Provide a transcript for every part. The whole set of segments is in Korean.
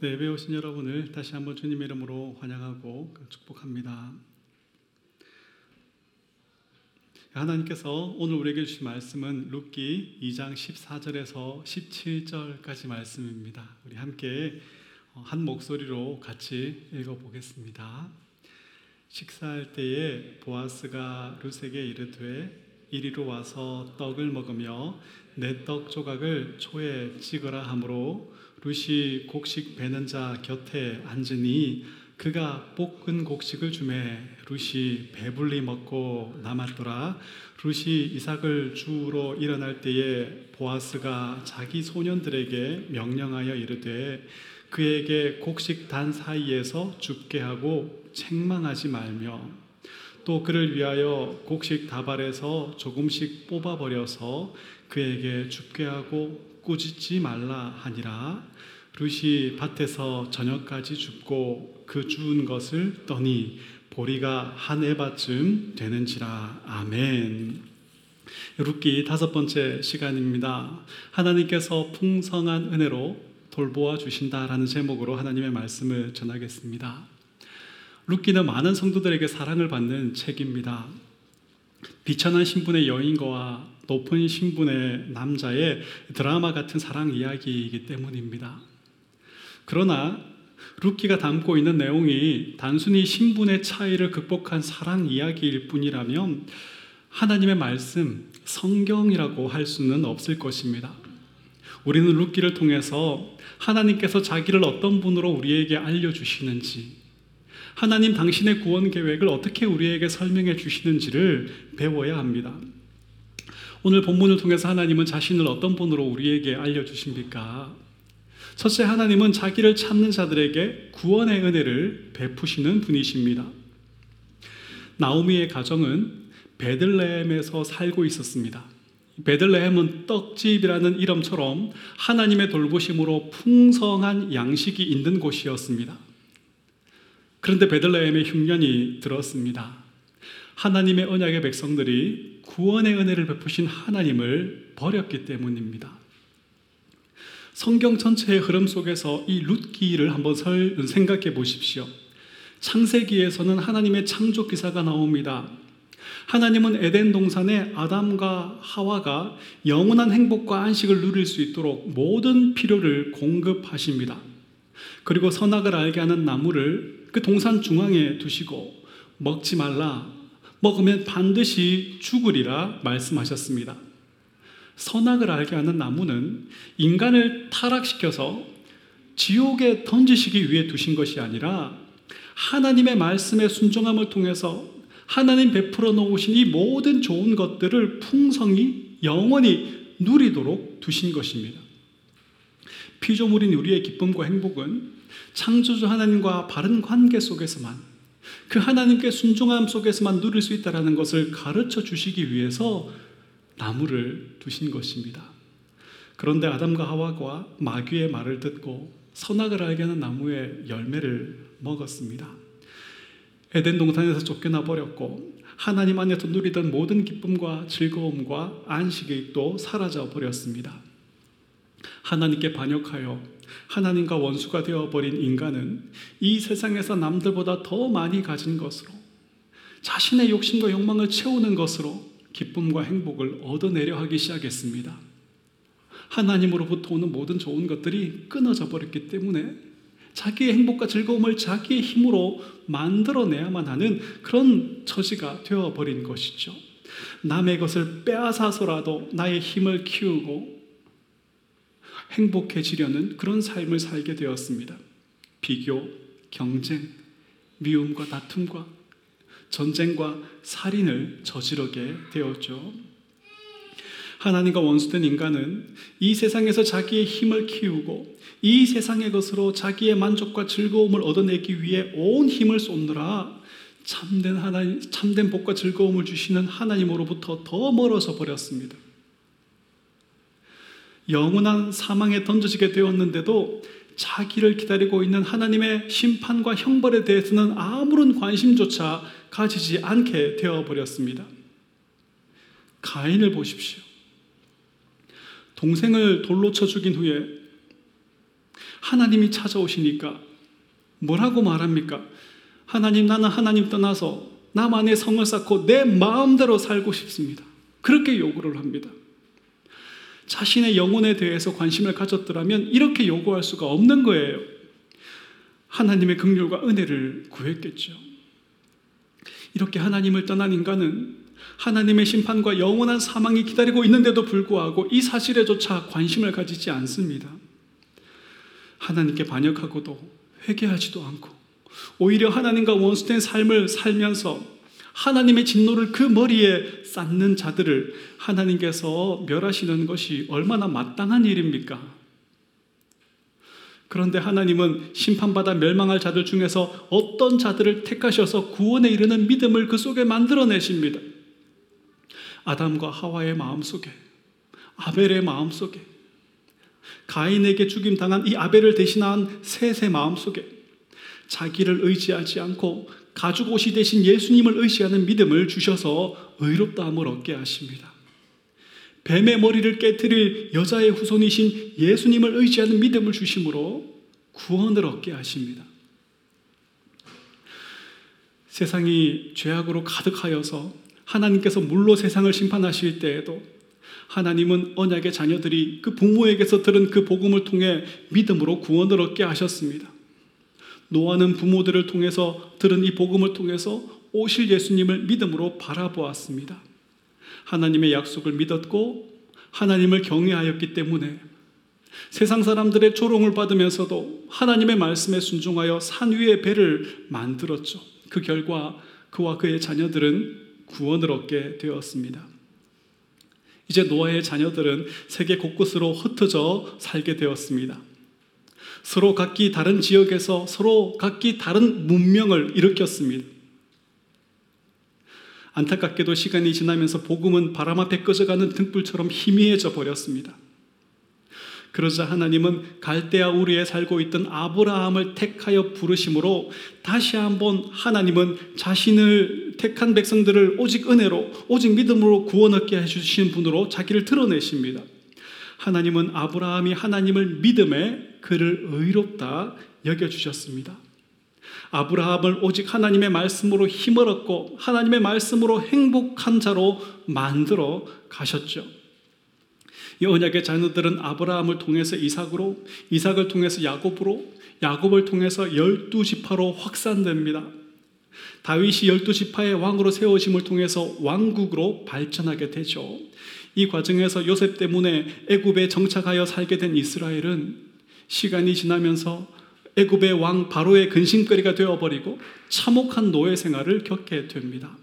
네, 예배 오신 여러분을 다시 한번 주님의 이름으로 환영하고 축복합니다. 하나님께서 오늘 우리에게 주신 말씀은 룻기 2장 14절에서 17절까지 말씀입니다. 우리 함께 한 목소리로 같이 읽어보겠습니다. 식사할 때에 보아스가 룻에게 이르되 이리로 와서 떡을 먹으며 내 떡 조각을 초에 찍으라 하므로 룻이 곡식 베는 자 곁에 앉으니 그가 볶은 곡식을 주매 룻이 배불리 먹고 남았더라. 룻이 이삭을 주우러 일어날 때에 보아스가 자기 소년들에게 명령하여 이르되 그에게 곡식 단 사이에서 죽게 하고 책망하지 말며 또 그를 위하여 곡식 다발에서 조금씩 뽑아버려서 그에게 죽게 하고 꾸짖지 말라 하니라 룻이 밭에서 저녁까지 죽고 그 주운 것을 떠니 보리가 한 해바쯤 되는지라 아멘. 룻기 다섯 번째 시간입니다. 하나님께서 풍성한 은혜로 돌보아 주신다라는 제목으로 하나님의 말씀을 전하겠습니다. 룻기는 많은 성도들에게 사랑을 받는 책입니다. 비천한 신분의 여인과 높은 신분의 남자의 드라마 같은 사랑 이야기이기 때문입니다. 그러나 루키가 담고 있는 내용이 단순히 신분의 차이를 극복한 사랑 이야기일 뿐이라면 하나님의 말씀, 성경이라고 할 수는 없을 것입니다. 우리는 루키를 통해서 하나님께서 자기를 어떤 분으로 우리에게 알려주시는지, 하나님 당신의 구원 계획을 어떻게 우리에게 설명해 주시는지를 배워야 합니다. 오늘 본문을 통해서 하나님은 자신을 어떤 분으로 우리에게 알려주십니까? 첫째, 하나님은 자기를 찾는 자들에게 구원의 은혜를 베푸시는 분이십니다. 나오미의 가정은 베들레헴에서 살고 있었습니다. 베들레헴은 떡집이라는 이름처럼 하나님의 돌보심으로 풍성한 양식이 있는 곳이었습니다. 그런데 베들레헴에 흉년이 들었습니다. 하나님의 언약의 백성들이 구원의 은혜를 베푸신 하나님을 버렸기 때문입니다. 성경 전체의 흐름 속에서 이 룻기를 한번 생각해 보십시오. 창세기에서는 하나님의 창조 기사가 나옵니다. 하나님은 에덴 동산에 아담과 하와가 영원한 행복과 안식을 누릴 수 있도록 모든 필요를 공급하십니다. 그리고 선악을 알게 하는 나무를 그 동산 중앙에 두시고 먹지 말라, 먹으면 반드시 죽으리라 말씀하셨습니다. 선악을 알게 하는 나무는 인간을 타락시켜서 지옥에 던지시기 위해 두신 것이 아니라 하나님의 말씀의 순종함을 통해서 하나님 베풀어 놓으신 이 모든 좋은 것들을 풍성히 영원히 누리도록 두신 것입니다. 피조물인 우리의 기쁨과 행복은 창조주 하나님과 바른 관계 속에서만 그 하나님께 순종함 속에서만 누릴 수 있다는 것을 가르쳐 주시기 위해서 나무를 두신 것입니다. 그런데 아담과 하와가 마귀의 말을 듣고 선악을 알게 하는 나무의 열매를 먹었습니다. 에덴 동산에서 쫓겨나 버렸고 하나님 안에서 누리던 모든 기쁨과 즐거움과 안식이 또 사라져 버렸습니다. 하나님께 반역하여 하나님과 원수가 되어버린 인간은 이 세상에서 남들보다 더 많이 가진 것으로 자신의 욕심과 욕망을 채우는 것으로 기쁨과 행복을 얻어내려 하기 시작했습니다. 하나님으로부터 오는 모든 좋은 것들이 끊어져 버렸기 때문에 자기의 행복과 즐거움을 자기의 힘으로 만들어내야만 하는 그런 처지가 되어버린 것이죠. 남의 것을 빼앗아서라도 나의 힘을 키우고 행복해지려는 그런 삶을 살게 되었습니다. 비교, 경쟁, 미움과 다툼과 전쟁과 살인을 저지르게 되었죠. 하나님과 원수된 인간은 이 세상에서 자기의 힘을 키우고 이 세상의 것으로 자기의 만족과 즐거움을 얻어내기 위해 온 힘을 쏟느라 참된 하나님, 참된 복과 즐거움을 주시는 하나님으로부터 더 멀어져 버렸습니다. 영원한 사망에 던져지게 되었는데도 자기를 기다리고 있는 하나님의 심판과 형벌에 대해서는 아무런 관심조차 가지지 않게 되어버렸습니다. 가인을 보십시오. 동생을 돌로 쳐 죽인 후에 하나님이 찾아오시니까 뭐라고 말합니까? 하나님, 나는 하나님 떠나서 나만의 성을 쌓고 내 마음대로 살고 싶습니다. 그렇게 요구를 합니다. 자신의 영혼에 대해서 관심을 가졌더라면 이렇게 요구할 수가 없는 거예요. 하나님의 긍휼과 은혜를 구했겠죠. 이렇게 하나님을 떠난 인간은 하나님의 심판과 영원한 사망이 기다리고 있는데도 불구하고 이 사실에조차 관심을 가지지 않습니다. 하나님께 반역하고도 회개하지도 않고 오히려 하나님과 원수된 삶을 살면서 하나님의 진노를 그 머리에 쌓는 자들을 하나님께서 멸하시는 것이 얼마나 마땅한 일입니까? 그런데 하나님은 심판받아 멸망할 자들 중에서 어떤 자들을 택하셔서 구원에 이르는 믿음을 그 속에 만들어내십니다. 아담과 하와의 마음 속에, 아벨의 마음 속에, 가인에게 죽임 당한 이 아벨을 대신한 셋의 마음 속에 자기를 의지하지 않고 가죽 옷이 대신 예수님을 의지하는 믿음을 주셔서 의롭다함을 얻게 하십니다. 뱀의 머리를 깨뜨릴 여자의 후손이신 예수님을 의지하는 믿음을 주심으로 구원을 얻게 하십니다. 세상이 죄악으로 가득하여서 하나님께서 물로 세상을 심판하실 때에도 하나님은 언약의 자녀들이 그 부모에게서 들은 그 복음을 통해 믿음으로 구원을 얻게 하셨습니다. 노아는 부모들을 통해서 들은 이 복음을 통해서 오실 예수님을 믿음으로 바라보았습니다. 하나님의 약속을 믿었고 하나님을 경외하였기 때문에 세상 사람들의 조롱을 받으면서도 하나님의 말씀에 순종하여 산 위에 배를 만들었죠. 그 결과 그와 그의 자녀들은 구원을 얻게 되었습니다. 이제 노아의 자녀들은 세계 곳곳으로 흩어져 살게 되었습니다. 서로 각기 다른 지역에서 서로 각기 다른 문명을 일으켰습니다. 안타깝게도 시간이 지나면서 복음은 바람 앞에 꺼져가는 등불처럼 희미해져 버렸습니다. 그러자 하나님은 갈대아 우리에 살고 있던 아브라함을 택하여 부르심으로 다시 한번 하나님은 자신을 택한 백성들을 오직 은혜로 오직 믿음으로 구원 얻게 해주신 분으로 자기를 드러내십니다. 하나님은 아브라함이 하나님을 믿음에 그를 의롭다 여겨주셨습니다. 아브라함을 오직 하나님의 말씀으로 힘을 얻고 하나님의 말씀으로 행복한 자로 만들어 가셨죠. 이 언약의 자녀들은 아브라함을 통해서 이삭으로, 이삭을 통해서 야곱으로, 야곱을 통해서 열두 지파로 확산됩니다. 다윗이 열두 지파의 왕으로 세워짐을 통해서 왕국으로 발전하게 되죠. 이 과정에서 요셉 때문에 애굽에 정착하여 살게 된 이스라엘은 시간이 지나면서 애굽의 왕 바로의 근심거리가 되어버리고 참혹한 노예 생활을 겪게 됩니다.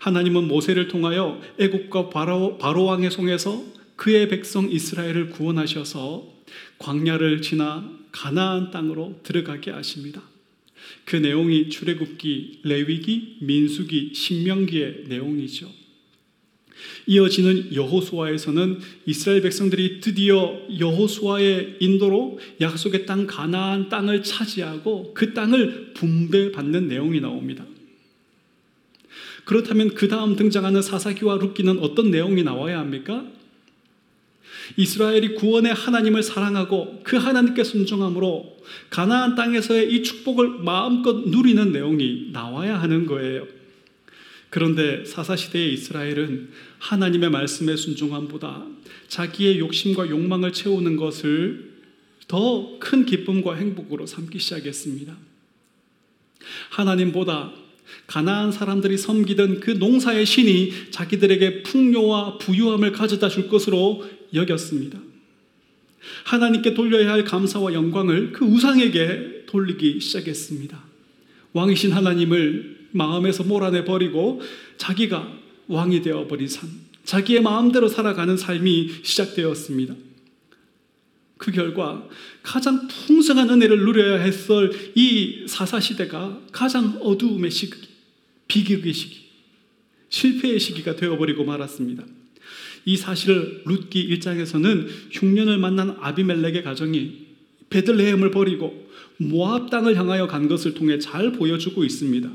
하나님은 모세를 통하여 애굽과 바로, 바로 왕의 손에서 그의 백성 이스라엘을 구원하셔서 광야를 지나 가나안 땅으로 들어가게 하십니다. 그 내용이 출애굽기, 레위기, 민수기, 신명기의 내용이죠. 이어지는 여호수아에서는 이스라엘 백성들이 드디어 여호수아의 인도로 약속의 땅 가나안 땅을 차지하고 그 땅을 분배받는 내용이 나옵니다. 그렇다면 그 다음 등장하는 사사기와 룻기는 어떤 내용이 나와야 합니까? 이스라엘이 구원의 하나님을 사랑하고 그 하나님께 순종함으로 가나안 땅에서의 이 축복을 마음껏 누리는 내용이 나와야 하는 거예요. 그런데 사사시대의 이스라엘은 하나님의 말씀에 순종함보다 자기의 욕심과 욕망을 채우는 것을 더 큰 기쁨과 행복으로 삼기 시작했습니다. 하나님보다 가나안 사람들이 섬기던 그 농사의 신이 자기들에게 풍요와 부유함을 가져다 줄 것으로 여겼습니다. 하나님께 돌려야 할 감사와 영광을 그 우상에게 돌리기 시작했습니다. 왕이신 하나님을 마음에서 몰아내 버리고 자기가 왕이 되어 버린 삶, 자기의 마음대로 살아가는 삶이 시작되었습니다. 그 결과 가장 풍성한 은혜를 누려야 했을 이 사사 시대가 가장 어두움의 시기, 비극의 시기, 실패의 시기가 되어버리고 말았습니다. 이 사실을 룻기 1장에서는 흉년을 만난 아비멜렉의 가정이 베들레헴을 버리고 모압 땅을 향하여 간 것을 통해 잘 보여주고 있습니다.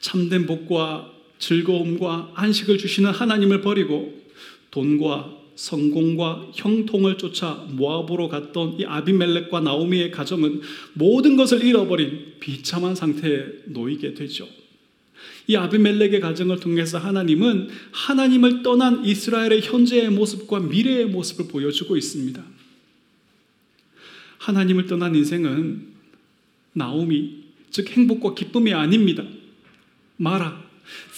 참된 복과 즐거움과 안식을 주시는 하나님을 버리고 돈과 성공과 형통을 쫓아 모압으로 갔던 이 아비멜렉과 나오미의 가정은 모든 것을 잃어버린 비참한 상태에 놓이게 되죠. 이 아비멜렉의 가정을 통해서 하나님은 하나님을 떠난 이스라엘의 현재의 모습과 미래의 모습을 보여주고 있습니다. 하나님을 떠난 인생은 나오미, 즉 행복과 기쁨이 아닙니다. 마라,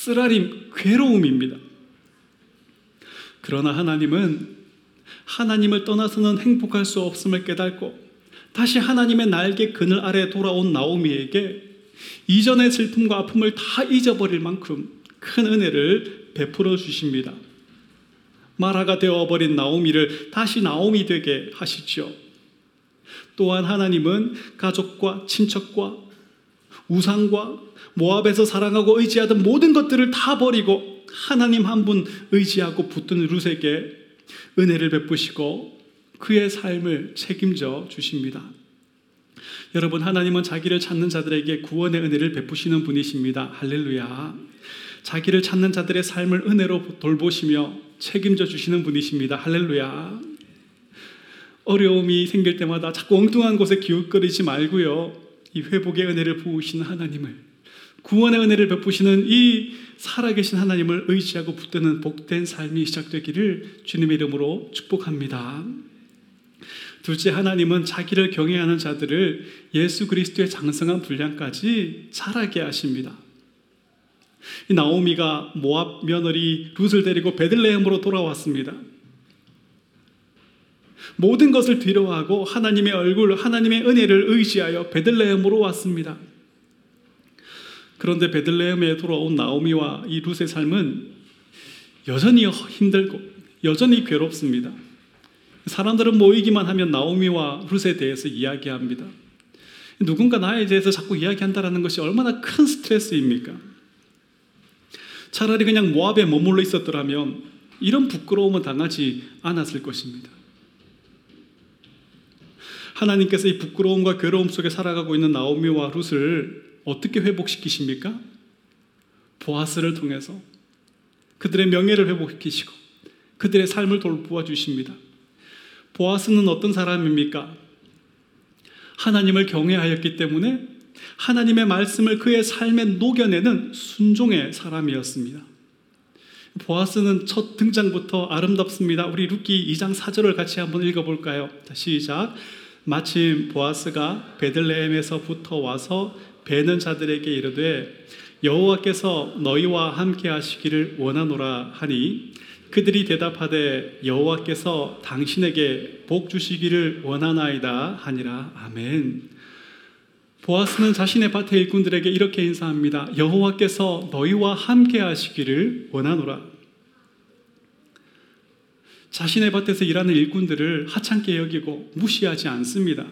쓰라림, 괴로움입니다. 그러나 하나님은 하나님을 떠나서는 행복할 수 없음을 깨닫고 다시 하나님의 날개 그늘 아래 돌아온 나오미에게 이전의 슬픔과 아픔을 다 잊어버릴 만큼 큰 은혜를 베풀어 주십니다. 마라가 되어버린 나오미를 다시 나오미 되게 하시죠. 또한 하나님은 가족과 친척과 우상과 모압에서 사랑하고 의지하던 모든 것들을 다 버리고 하나님 한 분 의지하고 붙든 룻에게 은혜를 베푸시고 그의 삶을 책임져 주십니다. 여러분 하나님은 자기를 찾는 자들에게 구원의 은혜를 베푸시는 분이십니다. 할렐루야. 자기를 찾는 자들의 삶을 은혜로 돌보시며 책임져 주시는 분이십니다. 할렐루야. 어려움이 생길 때마다 자꾸 엉뚱한 곳에 기웃거리지 말고요. 이 회복의 은혜를 부으시는 하나님을 구원의 은혜를 베푸시는 이 살아계신 하나님을 의지하고 붙드는 복된 삶이 시작되기를 주님의 이름으로 축복합니다. 둘째 하나님은 자기를 경외하는 자들을 예수 그리스도의 장성한 분량까지 자라게 하십니다. 이 나오미가 모압 며느리 룻을 데리고 베들레헴으로 돌아왔습니다. 모든 것을 뒤로하고 하나님의 얼굴, 하나님의 은혜를 의지하여 베들레헴으로 왔습니다. 그런데 베들레헴에 돌아온 나오미와 이 룻의 삶은 여전히 힘들고 여전히 괴롭습니다. 사람들은 모이기만 하면 나오미와 룻에 대해서 이야기합니다. 누군가 나에 대해서 자꾸 이야기한다는 것이 얼마나 큰 스트레스입니까? 차라리 그냥 모압에 머물러 있었더라면 이런 부끄러움은 당하지 않았을 것입니다. 하나님께서 이 부끄러움과 괴로움 속에 살아가고 있는 나오미와 룻을 어떻게 회복시키십니까? 보아스를 통해서 그들의 명예를 회복시키시고 그들의 삶을 돌보아 주십니다. 보아스는 어떤 사람입니까? 하나님을 경외하였기 때문에 하나님의 말씀을 그의 삶에 녹여내는 순종의 사람이었습니다. 보아스는 첫 등장부터 아름답습니다. 우리 룻기 2장 4절을 같이 한번 읽어볼까요? 시작. 마침 보아스가 베들레헴에서부터 와서 배는 자들에게 이르되 여호와께서 너희와 함께 하시기를 원하노라 하니 그들이 대답하되 여호와께서 당신에게 복 주시기를 원하나이다 하니라 아멘. 보아스는 자신의 밭의 일꾼들에게 이렇게 인사합니다. 여호와께서 너희와 함께 하시기를 원하노라. 자신의 밭에서 일하는 일꾼들을 하찮게 여기고 무시하지 않습니다.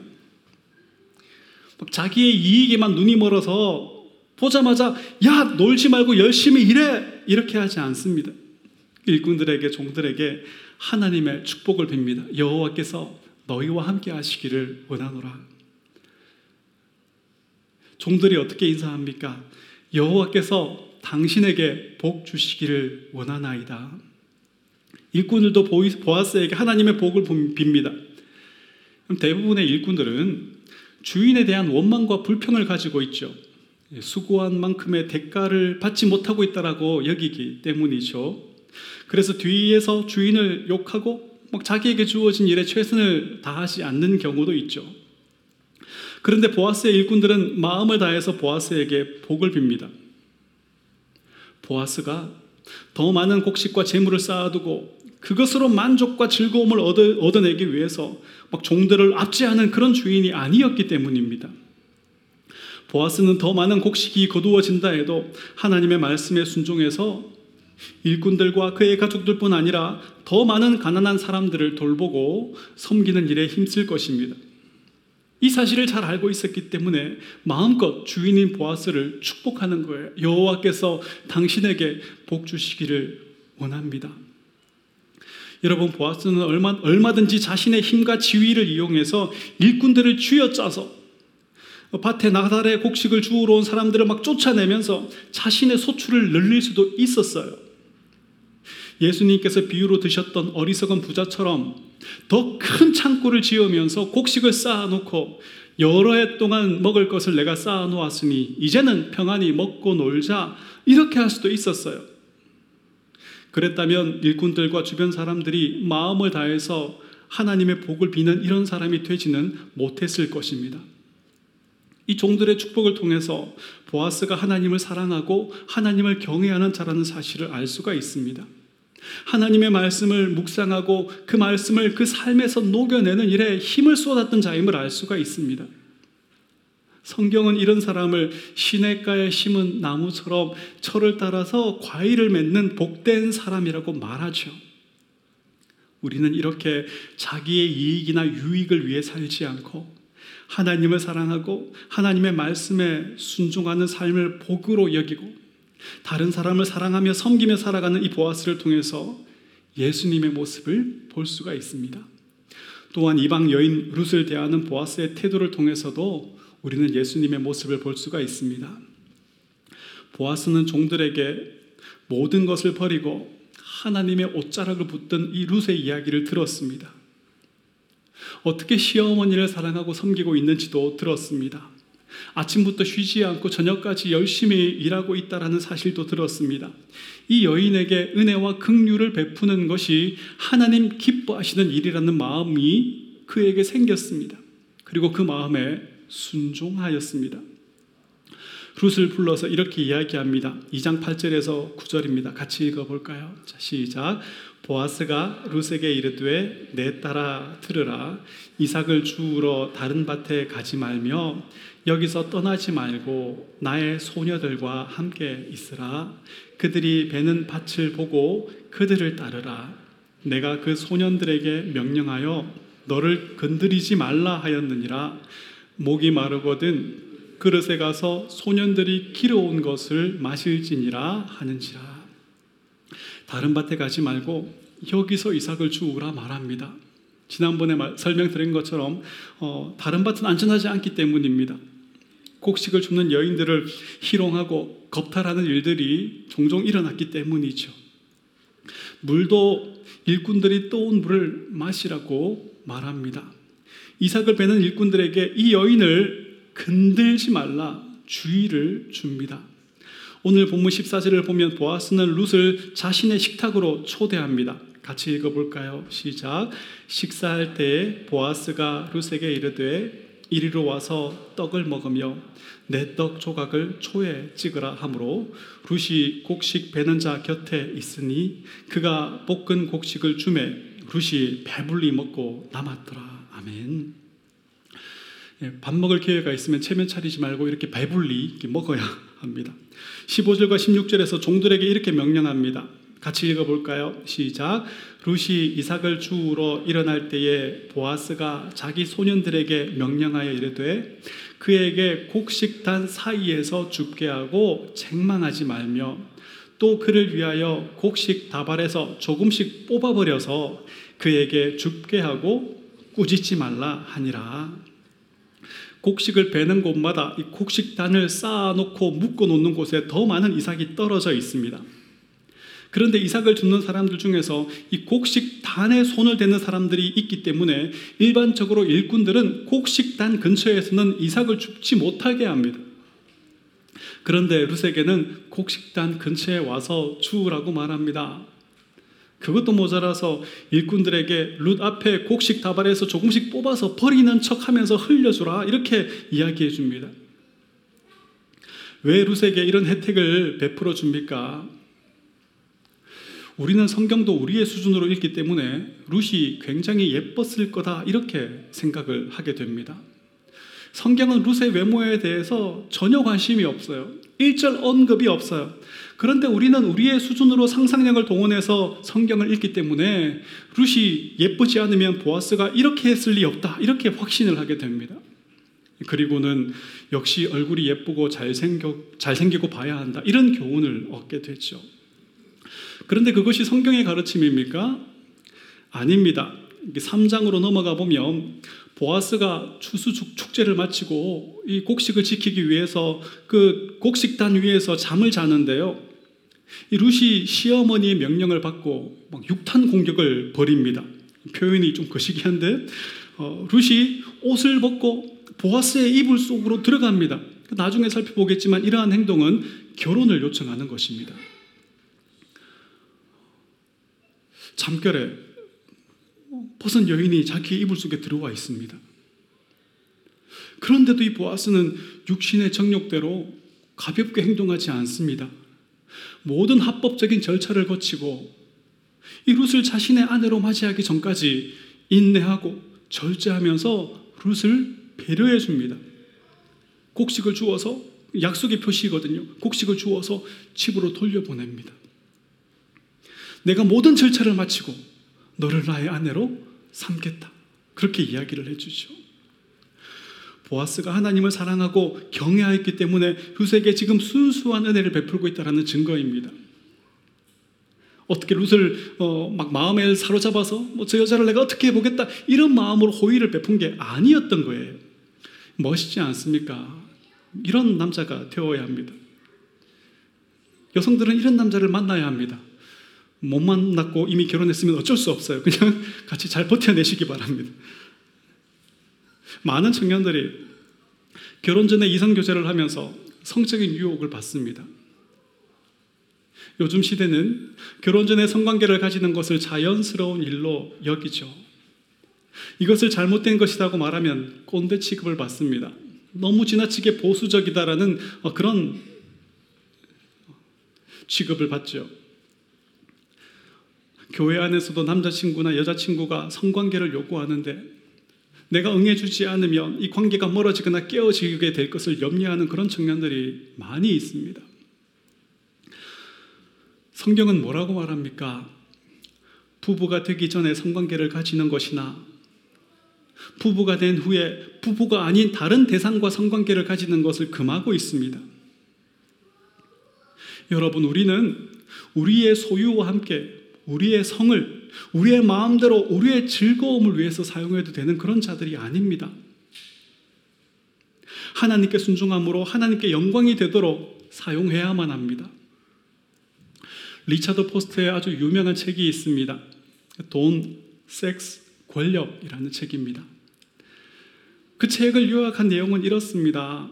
자기의 이익에만 눈이 멀어서 보자마자 야 놀지 말고 열심히 일해 이렇게 하지 않습니다. 일꾼들에게 종들에게 하나님의 축복을 빕니다. 여호와께서 너희와 함께 하시기를 원하노라. 종들이 어떻게 인사합니까? 여호와께서 당신에게 복 주시기를 원하나이다. 일꾼들도 보아스에게 하나님의 복을 빕니다. 대부분의 일꾼들은 주인에 대한 원망과 불평을 가지고 있죠. 수고한 만큼의 대가를 받지 못하고 있다라고 여기기 때문이죠. 그래서 뒤에서 주인을 욕하고 막 자기에게 주어진 일에 최선을 다하지 않는 경우도 있죠. 그런데 보아스의 일꾼들은 마음을 다해서 보아스에게 복을 빕니다. 보아스가 더 많은 곡식과 재물을 쌓아두고 그것으로 만족과 즐거움을 얻어, 얻어 내기 위해서 막 종들을 압제하는 그런 주인이 아니었기 때문입니다. 보아스는 더 많은 곡식이 거두어진다 해도 하나님의 말씀에 순종해서 일꾼들과 그의 가족들뿐 아니라 더 많은 가난한 사람들을 돌보고 섬기는 일에 힘쓸 것입니다. 이 사실을 잘 알고 있었기 때문에 마음껏 주인인 보아스를 축복하는 거예요. 여호와께서 당신에게 복 주시기를 원합니다. 여러분 보아스는 얼마, 얼마든지 자신의 힘과 지위를 이용해서 일꾼들을 쥐어짜서 밭에 나달의 곡식을 주우러 온 사람들을 막 쫓아내면서 자신의 소출을 늘릴 수도 있었어요. 예수님께서 비유로 드셨던 어리석은 부자처럼 더 큰 창고를 지으면서 곡식을 쌓아놓고 여러 해 동안 먹을 것을 내가 쌓아놓았으니 이제는 평안히 먹고 놀자 이렇게 할 수도 있었어요. 그랬다면 일꾼들과 주변 사람들이 마음을 다해서 하나님의 복을 비는 이런 사람이 되지는 못했을 것입니다. 이 종들의 축복을 통해서 보아스가 하나님을 사랑하고 하나님을 경외하는 자라는 사실을 알 수가 있습니다. 하나님의 말씀을 묵상하고 그 말씀을 그 삶에서 녹여내는 일에 힘을 쏟았던 자임을 알 수가 있습니다. 성경은 이런 사람을 시냇가에 심은 나무처럼 철을 따라서 과일을 맺는 복된 사람이라고 말하죠. 우리는 이렇게 자기의 이익이나 유익을 위해 살지 않고 하나님을 사랑하고 하나님의 말씀에 순종하는 삶을 복으로 여기고 다른 사람을 사랑하며 섬기며 살아가는 이 보아스를 통해서 예수님의 모습을 볼 수가 있습니다. 또한 이방 여인 룻을 대하는 보아스의 태도를 통해서도 우리는 예수님의 모습을 볼 수가 있습니다. 보아스는 종들에게 모든 것을 버리고 하나님의 옷자락을 붙든 이 룻의 이야기를 들었습니다. 어떻게 시어머니를 사랑하고 섬기고 있는지도 들었습니다. 아침부터 쉬지 않고 저녁까지 열심히 일하고 있다라는 사실도 들었습니다. 이 여인에게 은혜와 긍휼을 베푸는 것이 하나님 기뻐하시는 일이라는 마음이 그에게 생겼습니다. 그리고 그 마음에 순종하였습니다. 룻을 불러서 이렇게 이야기합니다. 2장 8절에서 9절입니다. 같이 읽어볼까요? 자, 시작. 보아스가 룻에게 이르되 내 딸아 들으라 이삭을 주우러 다른 밭에 가지 말며 여기서 떠나지 말고 나의 소녀들과 함께 있으라 그들이 베는 밭을 보고 그들을 따르라 내가 그 소년들에게 명령하여 너를 건드리지 말라 하였느니라 목이 마르거든 그릇에 가서 소년들이 길어온 것을 마실지니라 하는지라 다른 밭에 가지 말고 여기서 이삭을 주우라 말합니다. 지난번에 설명드린 것처럼 어, 다른 밭은 안전하지 않기 때문입니다. 곡식을 줍는 여인들을 희롱하고 겁탈하는 일들이 종종 일어났기 때문이죠. 물도 일꾼들이 떠온 물을 마시라고 말합니다. 이삭을 베는 일꾼들에게 이 여인을 건들지 말라 주의를 줍니다. 오늘 본문 14절을 보면 보아스는 룻을 자신의 식탁으로 초대합니다. 같이 읽어볼까요? 시작. 식사할 때 보아스가 룻에게 이르되 이리로 와서 떡을 먹으며 내 떡 조각을 초에 찍으라 하므로 룻이 곡식 베는 자 곁에 있으니 그가 볶은 곡식을 주매 룻이 배불리 먹고 남았더라. 아멘. 예, 밥 먹을 기회가 있으면 체면 차리지 말고 이렇게 배불리 먹어야 합니다. 15절과 16절에서 종들에게 이렇게 명령합니다. 같이 읽어볼까요? 시작. 루시 이삭을 주우러 일어날 때에 보아스가 자기 소년들에게 명령하여 이르되 그에게 곡식단 사이에서 죽게 하고 책망하지 말며 또 그를 위하여 곡식 다발에서 조금씩 뽑아버려서 그에게 죽게 하고 꾸짖지 말라 하니라. 곡식을 베는 곳마다 이 곡식단을 쌓아놓고 묶어놓는 곳에 더 많은 이삭이 떨어져 있습니다. 그런데 이삭을 줍는 사람들 중에서 이 곡식단에 손을 대는 사람들이 있기 때문에 일반적으로 일꾼들은 곡식단 근처에서는 이삭을 줍지 못하게 합니다. 그런데 룻에게는 곡식단 근처에 와서 주우라고 말합니다. 그것도 모자라서 일꾼들에게 룻 앞에 곡식 다발에서 조금씩 뽑아서 버리는 척 하면서 흘려주라. 이렇게 이야기해 줍니다. 왜 룻에게 이런 혜택을 베풀어 줍니까? 우리는 성경도 우리의 수준으로 읽기 때문에 룻이 굉장히 예뻤을 거다. 이렇게 생각을 하게 됩니다. 성경은 룻의 외모에 대해서 전혀 관심이 없어요. 일절 언급이 없어요. 그런데 우리는 우리의 수준으로 상상력을 동원해서 성경을 읽기 때문에 룻이 예쁘지 않으면 보아스가 이렇게 했을 리 없다. 이렇게 확신을 하게 됩니다. 그리고는 역시 얼굴이 예쁘고 잘생겨, 잘생기고 봐야 한다. 이런 교훈을 얻게 되죠. 그런데 그것이 성경의 가르침입니까? 아닙니다. 3장으로 넘어가 보면 보아스가 추수 축제를 마치고 이 곡식을 지키기 위해서 그 곡식단 위에서 잠을 자는데요. 이 룻이 시어머니의 명령을 받고 막 육탄 공격을 벌입니다. 표현이 좀 거시기한데 어, 룻이 옷을 벗고 보아스의 이불 속으로 들어갑니다. 나중에 살펴보겠지만 이러한 행동은 결혼을 요청하는 것입니다. 잠결에 벗은 여인이 자기의 이불 속에 들어와 있습니다. 그런데도 이 보아스는 육신의 정욕대로 가볍게 행동하지 않습니다. 모든 합법적인 절차를 거치고 이 룻을 자신의 아내로 맞이하기 전까지 인내하고 절제하면서 룻을 배려해 줍니다. 곡식을 주어서 약속의 표시거든요. 곡식을 주어서 집으로 돌려보냅니다. 내가 모든 절차를 마치고 너를 나의 아내로 삼겠다. 그렇게 이야기를 해주죠. 보아스가 하나님을 사랑하고 경외하였기 때문에 룻에게 지금 순수한 은혜를 베풀고 있다는 증거입니다. 어떻게 룻을 어, 막 마음에 사로잡아서 뭐 저 여자를 내가 어떻게 해보겠다 이런 마음으로 호의를 베푼 게 아니었던 거예요. 멋있지 않습니까? 이런 남자가 되어야 합니다. 여성들은 이런 남자를 만나야 합니다. 못 만났고 이미 결혼했으면 어쩔 수 없어요. 그냥 같이 잘 버텨내시기 바랍니다. 많은 청년들이 결혼 전에 이성교제를 하면서 성적인 유혹을 받습니다. 요즘 시대는 결혼 전에 성관계를 가지는 것을 자연스러운 일로 여기죠. 이것을 잘못된 것이라고 말하면 꼰대 취급을 받습니다. 너무 지나치게 보수적이다라는 어, 그런 취급을 받죠. 교회 안에서도 남자친구나 여자친구가 성관계를 요구하는데 내가 응해주지 않으면 이 관계가 멀어지거나 깨어지게 될 것을 염려하는 그런 청년들이 많이 있습니다. 성경은 뭐라고 말합니까? 부부가 되기 전에 성관계를 가지는 것이나 부부가 된 후에 부부가 아닌 다른 대상과 성관계를 가지는 것을 금하고 있습니다. 여러분, 우리는 우리의 소유와 함께 우리의 성을 우리의 마음대로 우리의 즐거움을 위해서 사용해도 되는 그런 자들이 아닙니다. 하나님께 순종함으로 하나님께 영광이 되도록 사용해야만 합니다. 리차드 포스트의 아주 유명한 책이 있습니다. 돈, 섹스, 권력이라는 책입니다. 그 책을 요약한 내용은 이렇습니다.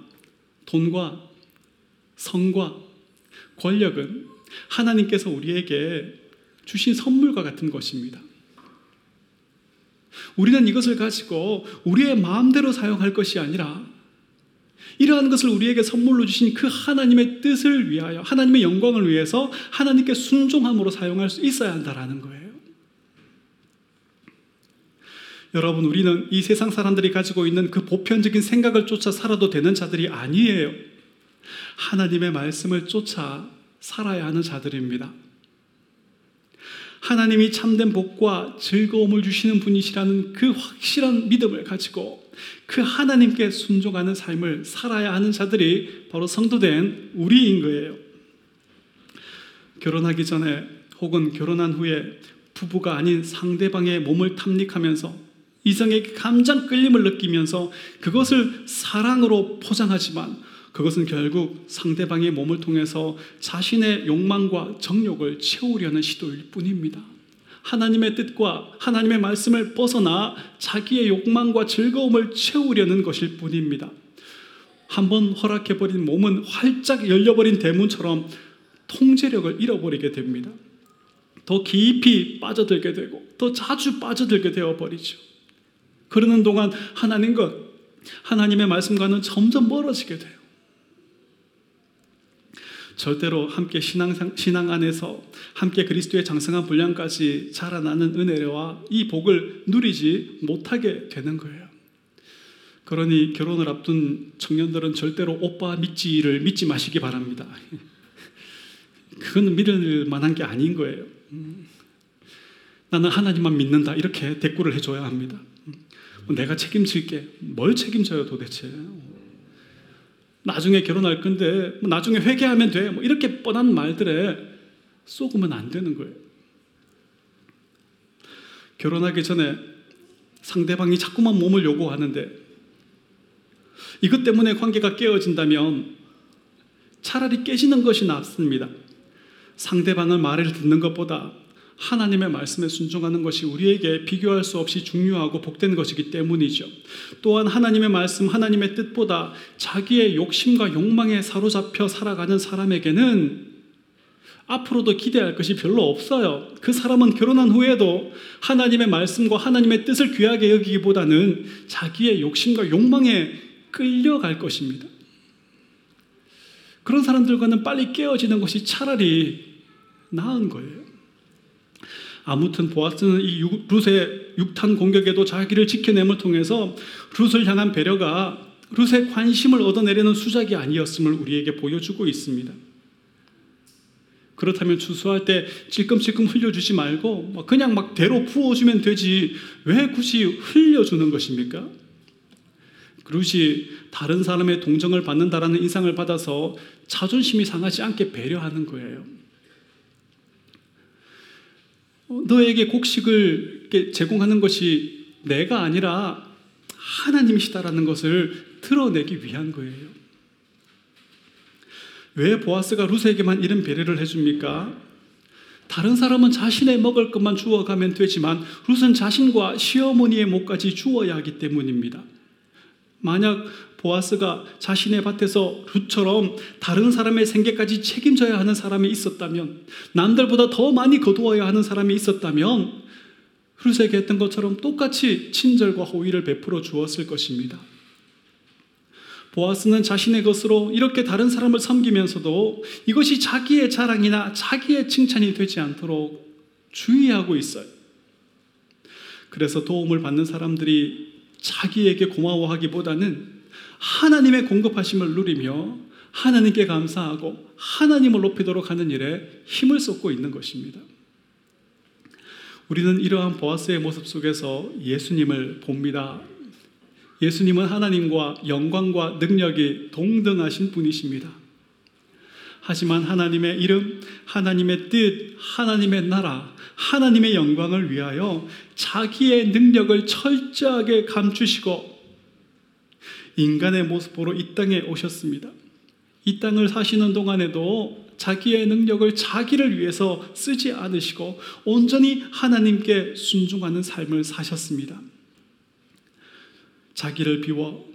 돈과 성과 권력은 하나님께서 우리에게 주신 선물과 같은 것입니다. 우리는 이것을 가지고 우리의 마음대로 사용할 것이 아니라 이러한 것을 우리에게 선물로 주신 그 하나님의 뜻을 위하여 하나님의 영광을 위해서 하나님께 순종함으로 사용할 수 있어야 한다라는 거예요. 여러분, 우리는 이 세상 사람들이 가지고 있는 그 보편적인 생각을 쫓아 살아도 되는 자들이 아니에요. 하나님의 말씀을 쫓아 살아야 하는 자들입니다. 하나님이 참된 복과 즐거움을 주시는 분이시라는 그 확실한 믿음을 가지고 그 하나님께 순종하는 삶을 살아야 하는 자들이 바로 성도된 우리인 거예요. 결혼하기 전에 혹은 결혼한 후에 부부가 아닌 상대방의 몸을 탐닉하면서 이성에게 감정 끌림을 느끼면서 그것을 사랑으로 포장하지만 그것은 결국 상대방의 몸을 통해서 자신의 욕망과 정욕을 채우려는 시도일 뿐입니다. 하나님의 뜻과 하나님의 말씀을 벗어나 자기의 욕망과 즐거움을 채우려는 것일 뿐입니다. 한번 허락해버린 몸은 활짝 열려버린 대문처럼 통제력을 잃어버리게 됩니다. 더 깊이 빠져들게 되고 더 자주 빠져들게 되어버리죠. 그러는 동안 하나님과 하나님의 말씀과는 점점 멀어지게 돼요. 절대로 함께 신앙, 신앙 안에서 함께 그리스도의 장성한 분량까지 자라나는 은혜와 이 복을 누리지 못하게 되는 거예요. 그러니 결혼을 앞둔 청년들은 절대로 오빠 믿지를 믿지 마시기 바랍니다. 그거는 믿을 만한 게 아닌 거예요. 나는 하나님만 믿는다. 이렇게 대꾸를 해줘야 합니다. 내가 책임질게. 뭘 책임져요, 도대체? 나중에 결혼할 건데 뭐 나중에 회개하면 돼. 뭐 이렇게 뻔한 말들에 쏘으면 안 되는 거예요. 결혼하기 전에 상대방이 자꾸만 몸을 요구하는데 이것 때문에 관계가 깨어진다면 차라리 깨지는 것이 낫습니다. 상대방의 말을 듣는 것보다 하나님의 말씀에 순종하는 것이 우리에게 비교할 수 없이 중요하고 복된 것이기 때문이죠. 또한 하나님의 말씀, 하나님의 뜻보다 자기의 욕심과 욕망에 사로잡혀 살아가는 사람에게는 앞으로도 기대할 것이 별로 없어요. 그 사람은 결혼한 후에도 하나님의 말씀과 하나님의 뜻을 귀하게 여기기보다는 자기의 욕심과 욕망에 끌려갈 것입니다. 그런 사람들과는 빨리 깨어지는 것이 차라리 나은 거예요. 아무튼 보아스는 이 룻의 육탄 공격에도 자기를 지켜냄을 통해서 룻을 향한 배려가 룻의 관심을 얻어내려는 수작이 아니었음을 우리에게 보여주고 있습니다. 그렇다면 추수할 때 찔끔찔끔 흘려주지 말고 그냥 막 대로 부어주면 되지 왜 굳이 흘려주는 것입니까? 룻이 다른 사람의 동정을 받는다라는 인상을 받아서 자존심이 상하지 않게 배려하는 거예요. 너에게 곡식을 제공하는 것이 내가 아니라 하나님이시다라는 것을 드러내기 위한 거예요. 왜 보아스가 루스에게만 이런 배려를 해줍니까? 다른 사람은 자신의 먹을 것만 주어가면 되지만 루스는 자신과 시어머니의 목까지 주어야 하기 때문입니다. 만약 보아스가 자신의 밭에서 룻처럼 다른 사람의 생계까지 책임져야 하는 사람이 있었다면, 남들보다 더 많이 거두어야 하는 사람이 있었다면, 룻에게 했던 것처럼 똑같이 친절과 호의를 베풀어 주었을 것입니다. 보아스는 자신의 것으로 이렇게 다른 사람을 섬기면서도 이것이 자기의 자랑이나 자기의 칭찬이 되지 않도록 주의하고 있어요. 그래서 도움을 받는 사람들이 자기에게 고마워하기보다는 하나님의 공급하심을 누리며 하나님께 감사하고 하나님을 높이도록 하는 일에 힘을 쏟고 있는 것입니다. 우리는 이러한 보아스의 모습 속에서 예수님을 봅니다. 예수님은 하나님과 영광과 능력이 동등하신 분이십니다. 하지만 하나님의 이름, 하나님의 뜻, 하나님의 나라, 하나님의 영광을 위하여 자기의 능력을 철저하게 감추시고 인간의 모습으로 이 땅에 오셨습니다. 이 땅을 사시는 동안에도 자기의 능력을 자기를 위해서 쓰지 않으시고 온전히 하나님께 순종하는 삶을 사셨습니다. 자기를 비워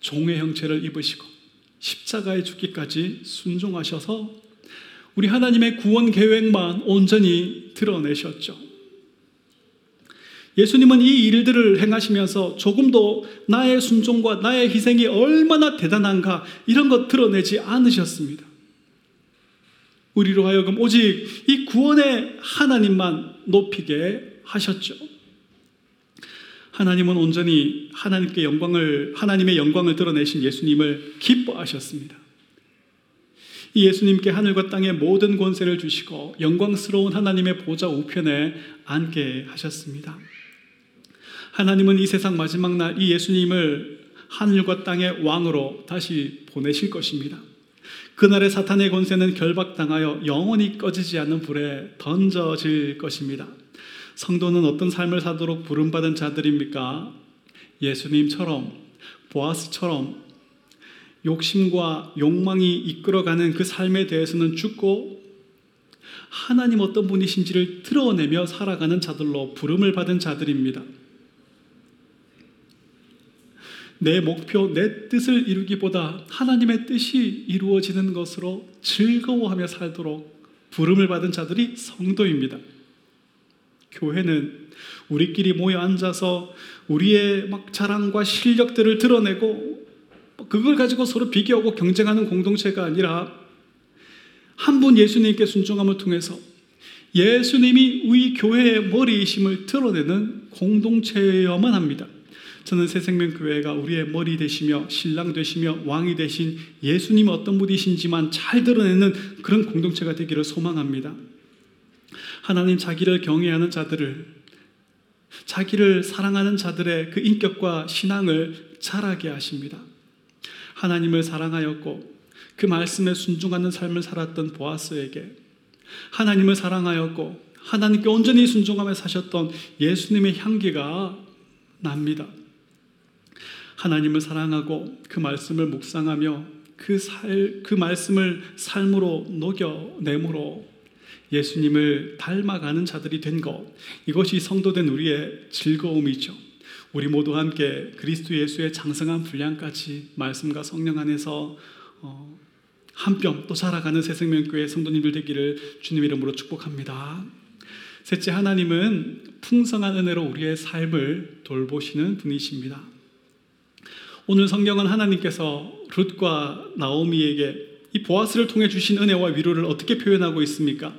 종의 형체를 입으시고 십자가에 죽기까지 순종하셔서 우리 하나님의 구원 계획만 온전히 드러내셨죠. 예수님은 이 일들을 행하시면서 조금도 나의 순종과 나의 희생이 얼마나 대단한가 이런 것 드러내지 않으셨습니다. 우리로 하여금 오직 이 구원의 하나님만 높이게 하셨죠. 하나님은 온전히 하나님께 영광을 하나님의 영광을 드러내신 예수님을 기뻐하셨습니다. 이 예수님께 하늘과 땅의 모든 권세를 주시고 영광스러운 하나님의 보좌 우편에 앉게 하셨습니다. 하나님은 이 세상 마지막 날 이 예수님을 하늘과 땅의 왕으로 다시 보내실 것입니다. 그날의 사탄의 권세는 결박당하여 영원히 꺼지지 않는 불에 던져질 것입니다. 성도는 어떤 삶을 사도록 부름받은 자들입니까? 예수님처럼, 보아스처럼 욕심과 욕망이 이끌어가는 그 삶에 대해서는 죽고 하나님 어떤 분이신지를 드러내며 살아가는 자들로 부름을 받은 자들입니다. 내 목표, 내 뜻을 이루기보다 하나님의 뜻이 이루어지는 것으로 즐거워하며 살도록 부름을 받은 자들이 성도입니다. 교회는 우리끼리 모여 앉아서 우리의 막 자랑과 실력들을 드러내고 그걸 가지고 서로 비교하고 경쟁하는 공동체가 아니라 한 분 예수님께 순종함을 통해서 예수님이 우리 교회의 머리이심을 드러내는 공동체여만 합니다. 저는 새생명교회가 우리의 머리 되시며 신랑 되시며 왕이 되신 예수님 어떤 분이신지만 잘 드러내는 그런 공동체가 되기를 소망합니다. 하나님 자기를 경외하는 자들을 자기를 사랑하는 자들의 그 인격과 신앙을 자라게 하십니다. 하나님을 사랑하였고 그 말씀에 순종하는 삶을 살았던 보아스에게 하나님을 사랑하였고 하나님께 온전히 순종하며 사셨던 예수님의 향기가 납니다. 하나님을 사랑하고 그 말씀을 묵상하며 그 살, 그 말씀을 삶으로 녹여내므로 예수님을 닮아가는 자들이 된 것, 이것이 성도된 우리의 즐거움이죠. 우리 모두 함께 그리스도 예수의 장성한 분량까지 말씀과 성령 안에서 어, 한뼘 또 자라가는 새생명교회 성도님들 되기를 주님 이름으로 축복합니다. 셋째 하나님은 풍성한 은혜로 우리의 삶을 돌보시는 분이십니다. 오늘 성경은 하나님께서 룻과 나오미에게 이 보아스를 통해 주신 은혜와 위로를 어떻게 표현하고 있습니까?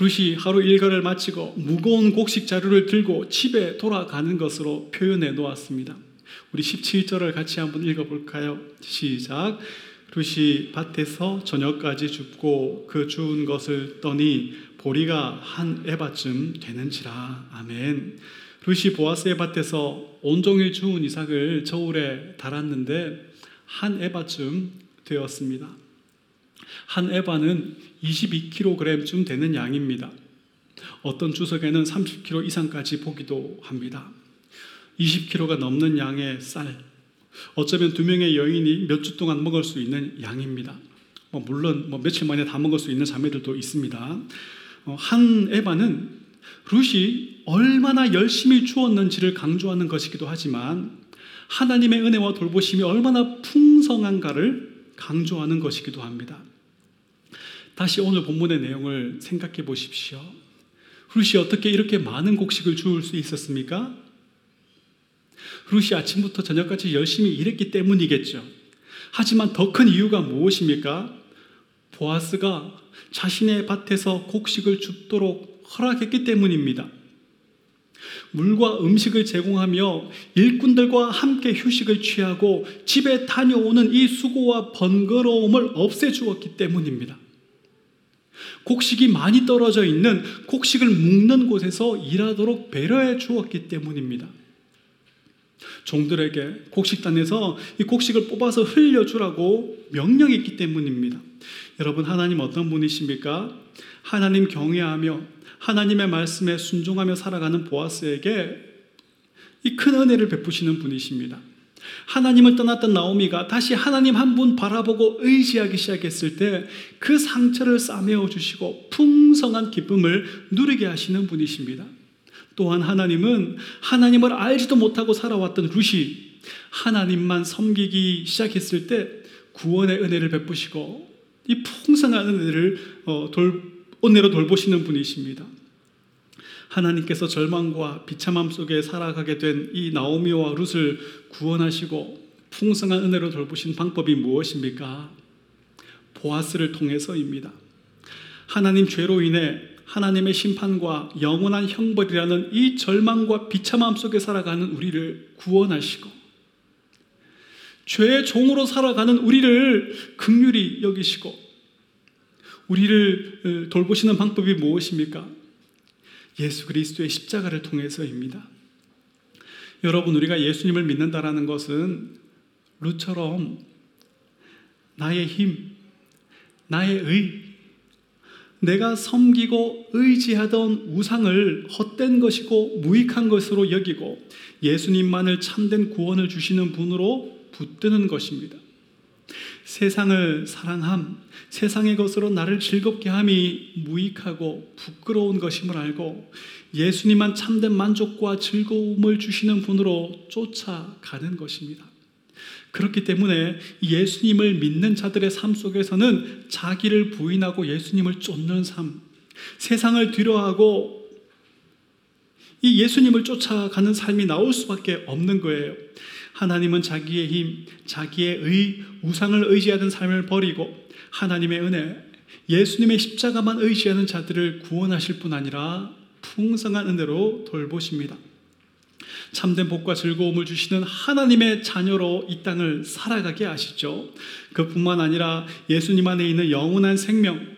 룻이 하루 일과를 마치고 무거운 곡식 자루를 들고 집에 돌아가는 것으로 표현해 놓았습니다. 우리 17절을 같이 한번 읽어볼까요? 시작. 룻이 밭에서 저녁까지 줍고 그 주운 것을 떠니 보리가 한 에바쯤 되는지라. 아멘. 룻이 보아스의 밭에서 온종일 주운 이삭을 저울에 달았는데 한 에바쯤 되었습니다. 한 에바는 22kg쯤 되는 양입니다. 어떤 주석에는 30kg 이상까지 보기도 합니다. 20kg가 넘는 양의 쌀. 어쩌면 두 명의 여인이 몇 주 동안 먹을 수 있는 양입니다. 뭐 물론 뭐 며칠 만에 다 먹을 수 있는 자매들도 있습니다. 어, 한 에바는 룻이 얼마나 열심히 주었는지를 강조하는 것이기도 하지만 하나님의 은혜와 돌보심이 얼마나 풍성한가를 강조하는 것이기도 합니다. 다시 오늘 본문의 내용을 생각해 보십시오. 룻이 어떻게 이렇게 많은 곡식을 주울 수 있었습니까? 룻이 아침부터 저녁까지 열심히 일했기 때문이겠죠. 하지만 더 큰 이유가 무엇입니까? 보아스가 자신의 밭에서 곡식을 줍도록 허락했기 때문입니다. 물과 음식을 제공하며 일꾼들과 함께 휴식을 취하고 집에 다녀오는 이 수고와 번거로움을 없애주었기 때문입니다. 곡식이 많이 떨어져 있는 곡식을 묵는 곳에서 일하도록 배려해 주었기 때문입니다. 종들에게 곡식단에서 이 곡식을 뽑아서 흘려주라고 명령했기 때문입니다. 여러분, 하나님 어떤 분이십니까? 하나님 경외하며 하나님의 말씀에 순종하며 살아가는 보아스에게 이 큰 은혜를 베푸시는 분이십니다. 하나님을 떠났던 나오미가 다시 하나님 한 분 바라보고 의지하기 시작했을 때 그 상처를 싸매어 주시고 풍성한 기쁨을 누리게 하시는 분이십니다. 또한 하나님은 하나님을 알지도 못하고 살아왔던 룻이 하나님만 섬기기 시작했을 때 구원의 은혜를 베푸시고 이 풍성한 은혜를 어, 돌, 은혜로 돌보시는 분이십니다. 하나님께서 절망과 비참함 속에 살아가게 된 이 나오미와 룻을 구원하시고 풍성한 은혜로 돌보신 방법이 무엇입니까? 보아스를 통해서입니다. 하나님 죄로 인해 하나님의 심판과 영원한 형벌이라는 이 절망과 비참함 속에 살아가는 우리를 구원하시고 죄의 종으로 살아가는 우리를 극률이 여기시고 우리를 돌보시는 방법이 무엇입니까? 예수 그리스도의 십자가를 통해서입니다. 여러분 우리가 예수님을 믿는다라는 것은 루처럼 나의 힘, 나의 의, 내가 섬기고 의지하던 우상을 헛된 것이고 무익한 것으로 여기고 예수님만을 참된 구원을 주시는 분으로 붙드는 것입니다. 세상을 사랑함, 세상의 것으로 나를 즐겁게 함이 무익하고 부끄러운 것임을 알고 예수님만 참된 만족과 즐거움을 주시는 분으로 쫓아가는 것입니다. 그렇기 때문에 예수님을 믿는 자들의 삶 속에서는 자기를 부인하고 예수님을 쫓는 삶, 세상을 뒤로하고 이 예수님을 쫓아가는 삶이 나올 수밖에 없는 거예요. 하나님은 자기의 힘, 자기의 의, 우상을 의지하는 삶을 버리고 하나님의 은혜, 예수님의 십자가만 의지하는 자들을 구원하실 뿐 아니라 풍성한 은혜로 돌보십니다. 참된 복과 즐거움을 주시는 하나님의 자녀로 이 땅을 살아가게 하시죠. 그뿐만 아니라 예수님 안에 있는 영원한 생명,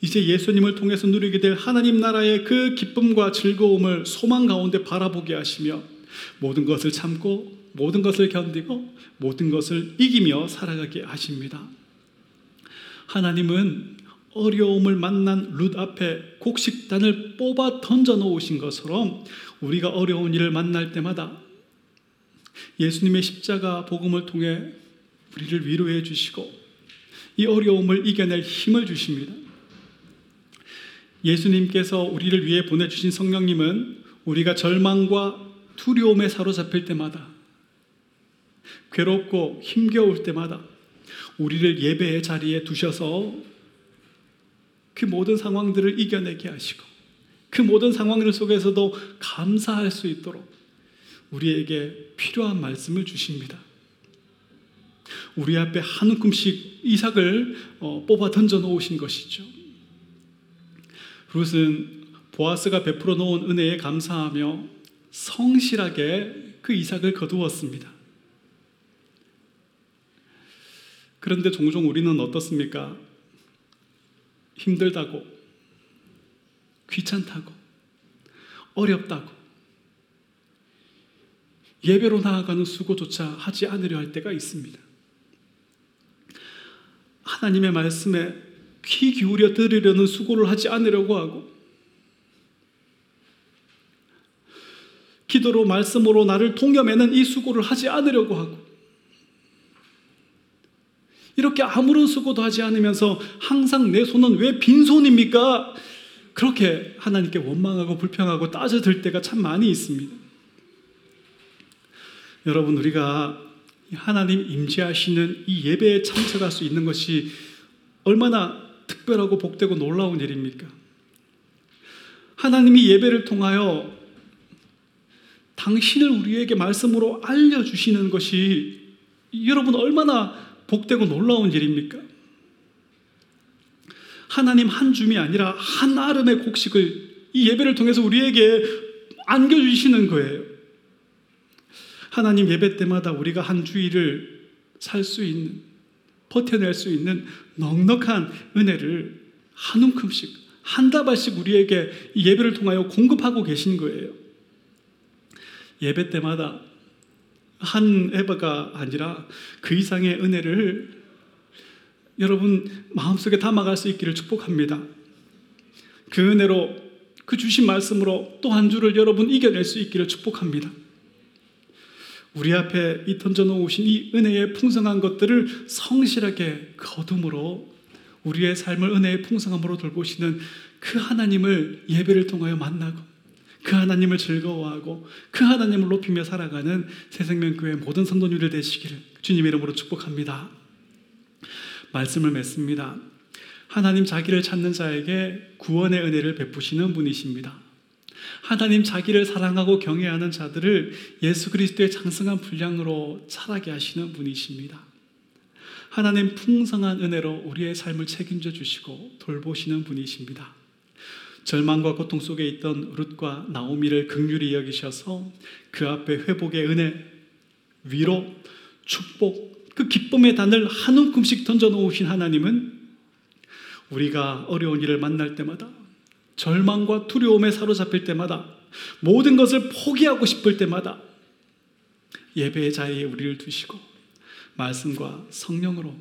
이제 예수님을 통해서 누리게 될 하나님 나라의 그 기쁨과 즐거움을 소망 가운데 바라보게 하시며 모든 것을 참고 모든 것을 견디고 모든 것을 이기며 살아가게 하십니다. 하나님은 어려움을 만난 룻 앞에 곡식단을 뽑아 던져 놓으신 것처럼 우리가 어려운 일을 만날 때마다 예수님의 십자가 복음을 통해 우리를 위로해 주시고 이 어려움을 이겨낼 힘을 주십니다. 예수님께서 우리를 위해 보내주신 성령님은 우리가 절망과 두려움에 사로잡힐 때마다 괴롭고 힘겨울 때마다 우리를 예배의 자리에 두셔서 그 모든 상황들을 이겨내게 하시고 그 모든 상황들 속에서도 감사할 수 있도록 우리에게 필요한 말씀을 주십니다. 우리 앞에 한 움큼씩 이삭을 어, 뽑아 던져 놓으신 것이죠. 룻은 보아스가 베풀어 놓은 은혜에 감사하며 성실하게 그 이삭을 거두었습니다. 그런데 종종 우리는 어떻습니까? 힘들다고, 귀찮다고, 어렵다고, 예배로 나아가는 수고조차 하지 않으려 할 때가 있습니다. 하나님의 말씀에 귀 기울여 들으려는 수고를 하지 않으려고 하고, 기도로 말씀으로 나를 통념에는 이 수고를 하지 않으려고 하고, 이렇게 아무런 수고도 하지 않으면서 항상 내 손은 왜 빈손입니까? 그렇게 하나님께 원망하고 불평하고 따져들 때가 참 많이 있습니다. 여러분, 우리가 하나님 임재하시는 이 예배에 참석할 수 있는 것이 얼마나 특별하고 복되고 놀라운 일입니까? 하나님이 예배를 통하여 당신을 우리에게 말씀으로 알려주시는 것이 여러분 얼마나 복되고 놀라운 일입니까? 하나님 한 줌이 아니라 한 아름의 곡식을 이 예배를 통해서 우리에게 안겨주시는 거예요. 하나님 예배 때마다 우리가 한 주일을 살 수 있는, 버텨낼 수 있는 넉넉한 은혜를 한 움큼씩, 한 다발씩 우리에게 이 예배를 통하여 공급하고 계신 거예요. 예배 때마다 한 에바가 아니라 그 이상의 은혜를 여러분 마음속에 담아갈 수 있기를 축복합니다. 그 은혜로 그 주신 말씀으로 또 한 주를 여러분 이겨낼 수 있기를 축복합니다. 우리 앞에 이 던져놓으신 이 은혜의 풍성한 것들을 성실하게 거둠으로 우리의 삶을 은혜의 풍성함으로 돌보시는 그 하나님을 예배를 통하여 만나고 그 하나님을 즐거워하고 그 하나님을 높이며 살아가는 새생명교회 모든 성도님들 되시기를 주님 이름으로 축복합니다. 말씀을 맺습니다. 하나님 자기를 찾는 자에게 구원의 은혜를 베푸시는 분이십니다. 하나님 자기를 사랑하고 경외하는 자들을 예수 그리스도의 장성한 분량으로 자라게 하시는 분이십니다. 하나님 풍성한 은혜로 우리의 삶을 책임져 주시고 돌보시는 분이십니다. 절망과 고통 속에 있던 룻과 나오미를 극률히 여기셔서 그 앞에 회복의 은혜, 위로, 축복, 그 기쁨의 단을 한 움큼씩 던져 놓으신 하나님은 우리가 어려운 일을 만날 때마다 절망과 두려움에 사로잡힐 때마다 모든 것을 포기하고 싶을 때마다 예배의 자리에 우리를 두시고 말씀과 성령으로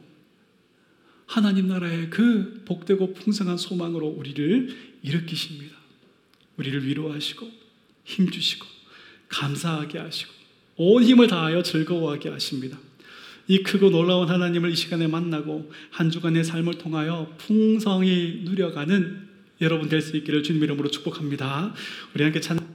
하나님 나라의 그 복되고 풍성한 소망으로 우리를 일으키십니다. 우리를 위로하시고 힘주시고 감사하게 하시고 온 힘을 다하여 즐거워하게 하십니다. 이 크고 놀라운 하나님을 이 시간에 만나고 한 주간의 삶을 통하여 풍성히 누려가는 여러분 될 수 있기를 주님 이름으로 축복합니다. 우리 함께 찬